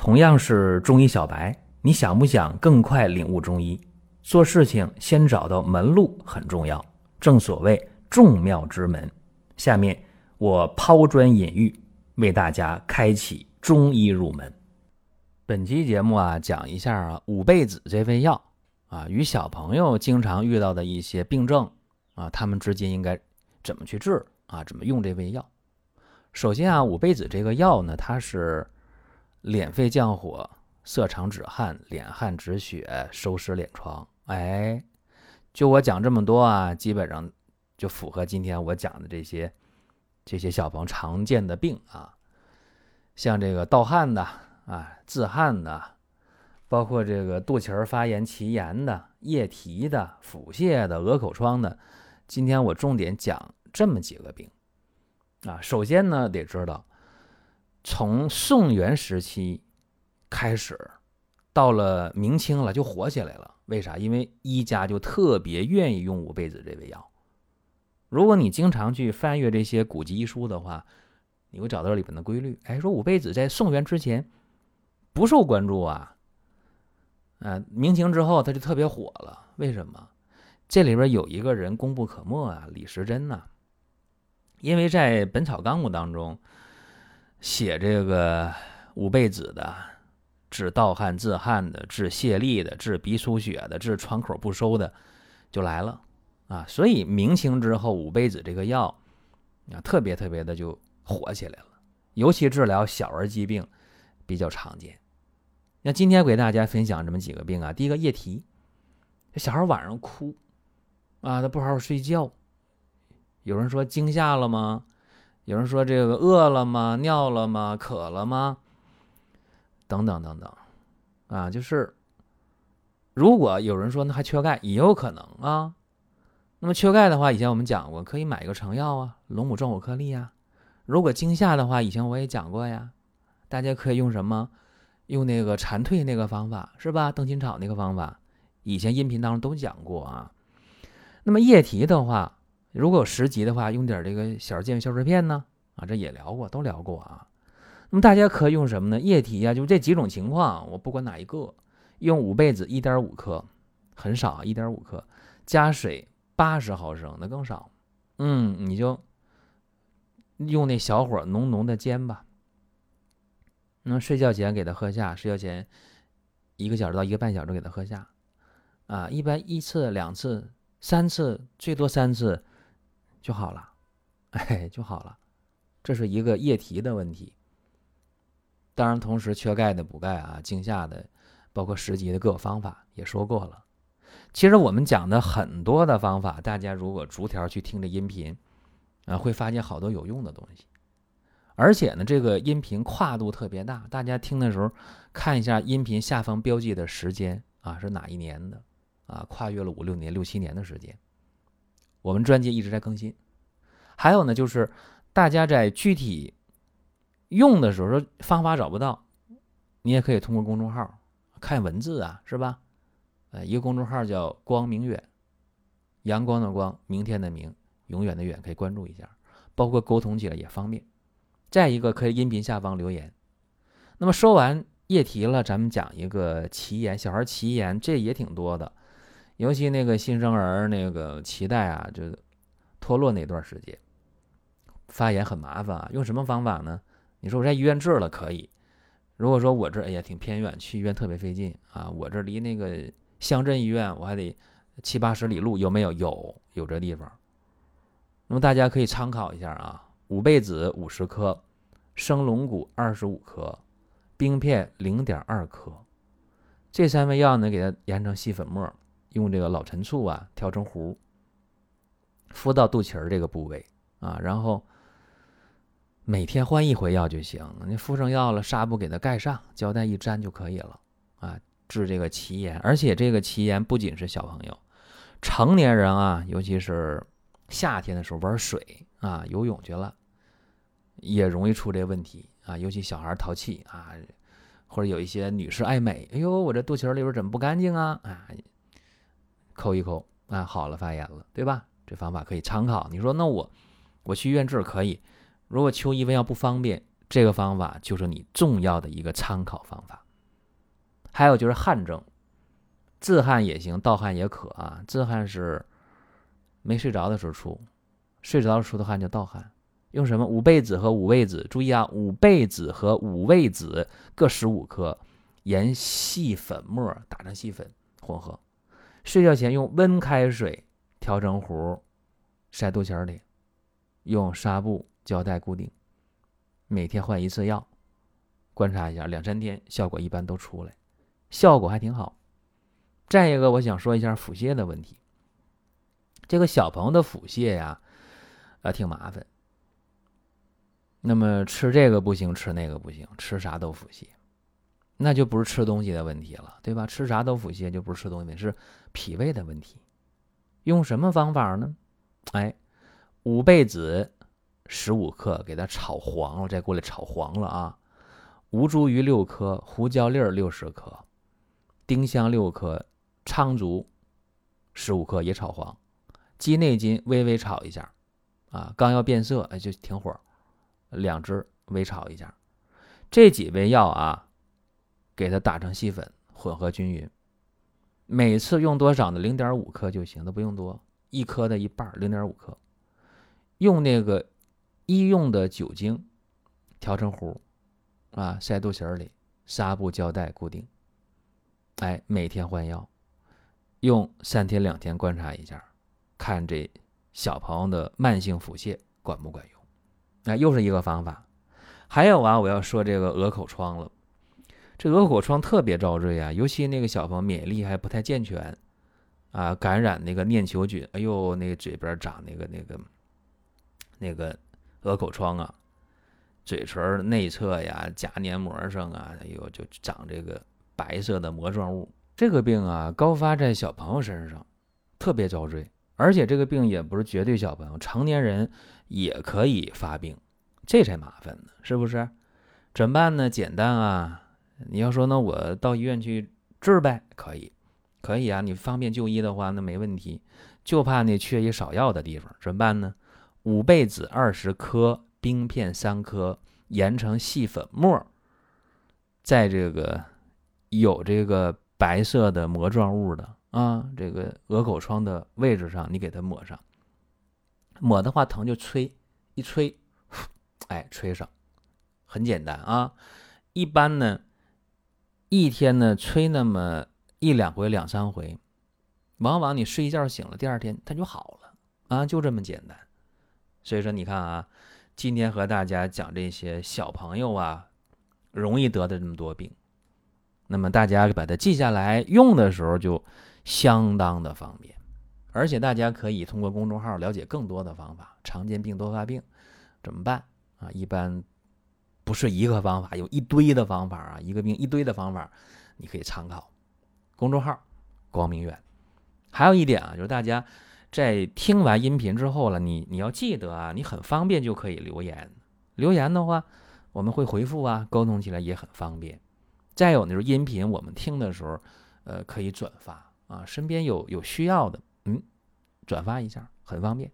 同样是中医小白，你想不想更快领悟中医？做事情先找到门路很重要，正所谓众妙之门。下面我抛砖引玉，为大家开启中医入门。本期节目啊，讲一下啊五倍子这味药啊，与小朋友经常遇到的一些病症啊，他们之间应该怎么去治啊？怎么用这味药？首先啊，五倍子这个药呢，它是。敛肺降火、涩肠止汗、敛汗止血、收湿敛疮。哎，就我讲这么多啊，基本上就符合今天我讲的这些这些小朋友常见的病啊，像这个盗汗的啊、自汗的，包括这个肚脐儿发炎、脐炎的、液体的、腹泻的、鹅口疮的。今天我重点讲这么几个病啊。首先呢，得知道。从宋元时期开始，到了明清了就火起来了。为啥？因为医家就特别愿意用五倍子这味药。如果你经常去翻阅这些古籍医书的话，你会找到里边的规律。哎，说五倍子在宋元之前不受关注啊，啊，明清之后它就特别火了。为什么？这里边有一个人功不可没啊，李时珍呐。因为在《本草纲目》当中。写这个五倍子的，治盗汗、自汗的，治泄痢的，治鼻出血的，治窗口不收的，就来了啊！所以明清之后，五倍子这个药啊，特别特别的就火起来了，尤其治疗小儿疾病比较常见。那今天给大家分享这么几个病啊，第一个夜啼，这小孩晚上哭啊，他不好好睡觉，有人说惊吓了吗？有人说这个饿了吗？尿了吗？渴了吗？等等等等，啊，就是如果有人说那还缺钙，也有可能啊。那么缺钙的话，以前我们讲过，可以买一个成药啊，龙母壮火颗粒啊。如果惊吓的话，以前我也讲过呀，大家可以用什么？用那个蝉蜕那个方法是吧？灯心草那个方法，以前音频当中都讲过啊。那么液体的话。如果有十级的话，用点这个小儿健胃消食片呢？啊，这也聊过，都聊过啊。那么大家可以用什么呢？液体呀，就这几种情况，我不管哪一个，用五倍子一点五克，很少，一点五克，加水八十毫升，那更少。嗯，你就用那小火浓浓的煎吧。那睡觉前给他喝下，睡觉前一个小时到一个半小时给他喝下。啊，一般一次、两次、三次，最多三次。就好了，哎，就好了，这是一个液体的问题。当然，同时缺钙的补钙啊，惊吓的，包括十级的各个方法也说过了。其实我们讲的很多的方法，大家如果逐条去听这音频，啊，会发现好多有用的东西。而且呢，这个音频跨度特别大，大家听的时候看一下音频下方标记的时间啊，是哪一年的啊？跨越了五六年、六七年的时间。我们专辑一直在更新，还有呢，就是大家在具体用的时候方法找不到，你也可以通过公众号看文字啊，是吧？呃，一个公众号叫“光明远”，阳光的光，明天的明，永远的远，可以关注一下，包括沟通起来也方便。再一个，可以音频下方留言。那么说完液体了，咱们讲一个奇言，小孩奇言这也挺多的。尤其那个新生儿那个脐带啊，就脱落那段时间，发炎很麻烦啊。用什么方法呢？你说我在医院治了可以。如果说我这哎呀挺偏远，去医院特别费劲啊。我这离那个乡镇医院我还得七八十里路，有没有？有，有这地方。那么大家可以参考一下啊。五倍子五十克，生龙骨二十五克，冰片零点二克，这三味药呢，给它研成细粉末。用这个老陈醋啊调成糊，敷到肚脐儿这个部位啊，然后每天换一回药就行。你敷上药了，纱布给它盖上，胶带一粘就可以了啊，治这个脐炎。而且这个脐炎不仅是小朋友，成年人啊，尤其是夏天的时候玩水啊，游泳去了，也容易出这问题啊。尤其小孩淘气啊，或者有一些女士爱美，哎呦，我这肚脐里边怎么不干净啊？啊。抠一抠啊，好了，发炎了，对吧？这方法可以参考。你说那我我去医院治可以？如果求医问药不方便，这个方法就是你重要的一个参考方法。还有就是汗症，自汗也行，盗汗也可啊。自汗是没睡着的时候出，睡着了出的汗叫盗汗。用什么五倍子和五味子？注意啊，五倍子和五味子各十五克，研细粉末，打成细粉混合。睡觉前用温开水调成糊，塞肚脐里，用纱布胶带固定。每天换一次药，观察一下，两三天效果一般都出来，效果还挺好。再一个，我想说一下腹泻的问题。这个小朋友的腹泻呀，啊，挺麻烦。那么吃这个不行，吃那个不行，吃啥都腹泻，那就不是吃东西的问题了，对吧？吃啥都腹泻，就不是吃东西，是脾胃的问题。用什么方法呢？哎，五倍子十五克，给它炒黄了，再过来炒黄了啊。吴茱萸六克，胡椒粒六十克，丁香六克，苍术十五克，也炒黄。鸡内金微微炒一下，啊，刚要变色，哎，就停火。两只微炒一下，这几味药啊，给它打成细粉，混合均匀。每次用多少呢？零点五克就行，都不用多，一颗的一半，零点五克。用那个医用的酒精调成糊，啊，塞肚脐里，纱布胶带固定。哎，每天换药，用三天两天观察一下，看这小朋友的慢性腹泻管不管用。那又是一个方法，还有啊，我要说这个鹅口疮了。这鹅口疮特别遭罪啊，尤其那个小朋友免疫力还不太健全啊，感染那个念球菌，哎呦，那嘴边长那个那个那个鹅口疮啊，嘴唇内侧呀、假黏膜上啊，哎呦，就长这个白色的膜状物。这个病啊，高发在小朋友身上，特别遭罪。而且这个病也不是绝对小朋友，成年人也可以发病，这才麻烦呢，是不是？怎么办呢？简单啊！你要说那我到医院去治呗，可以，可以啊。你方便就医的话，那没问题。就怕那缺一少药的地方，怎么办呢？五倍子二十克，冰片三颗，研成细粉末，在这个有这个白色的膜状物的。啊，这个鹅口疮的位置上，你给它抹上。抹的话疼就吹，一吹，哎，吹上，很简单啊。一般呢，一天呢吹那么一两回、两三回，往往你睡一觉醒了，第二天它就好了啊，就这么简单。所以说，你看啊，今天和大家讲这些小朋友啊，容易得的这么多病，那么大家把它记下来，用的时候就。相当的方便，而且大家可以通过公众号了解更多的方法。常见病多发病怎么办啊？一般不是一个方法，有一堆的方法啊，一个病一堆的方法，你可以参考。公众号光明远。还有一点啊，就是大家在听完音频之后了，你你要记得啊，你很方便就可以留言。留言的话，我们会回复啊，沟通起来也很方便。再有呢，就是音频我们听的时候，呃，可以转发。啊，身边有有需要的，嗯，转发一下很方便，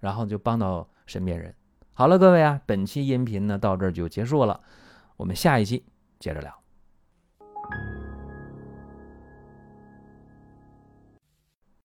然后就帮到身边人。好了，各位啊，本期音频呢到这儿就结束了，我们下一期接着聊。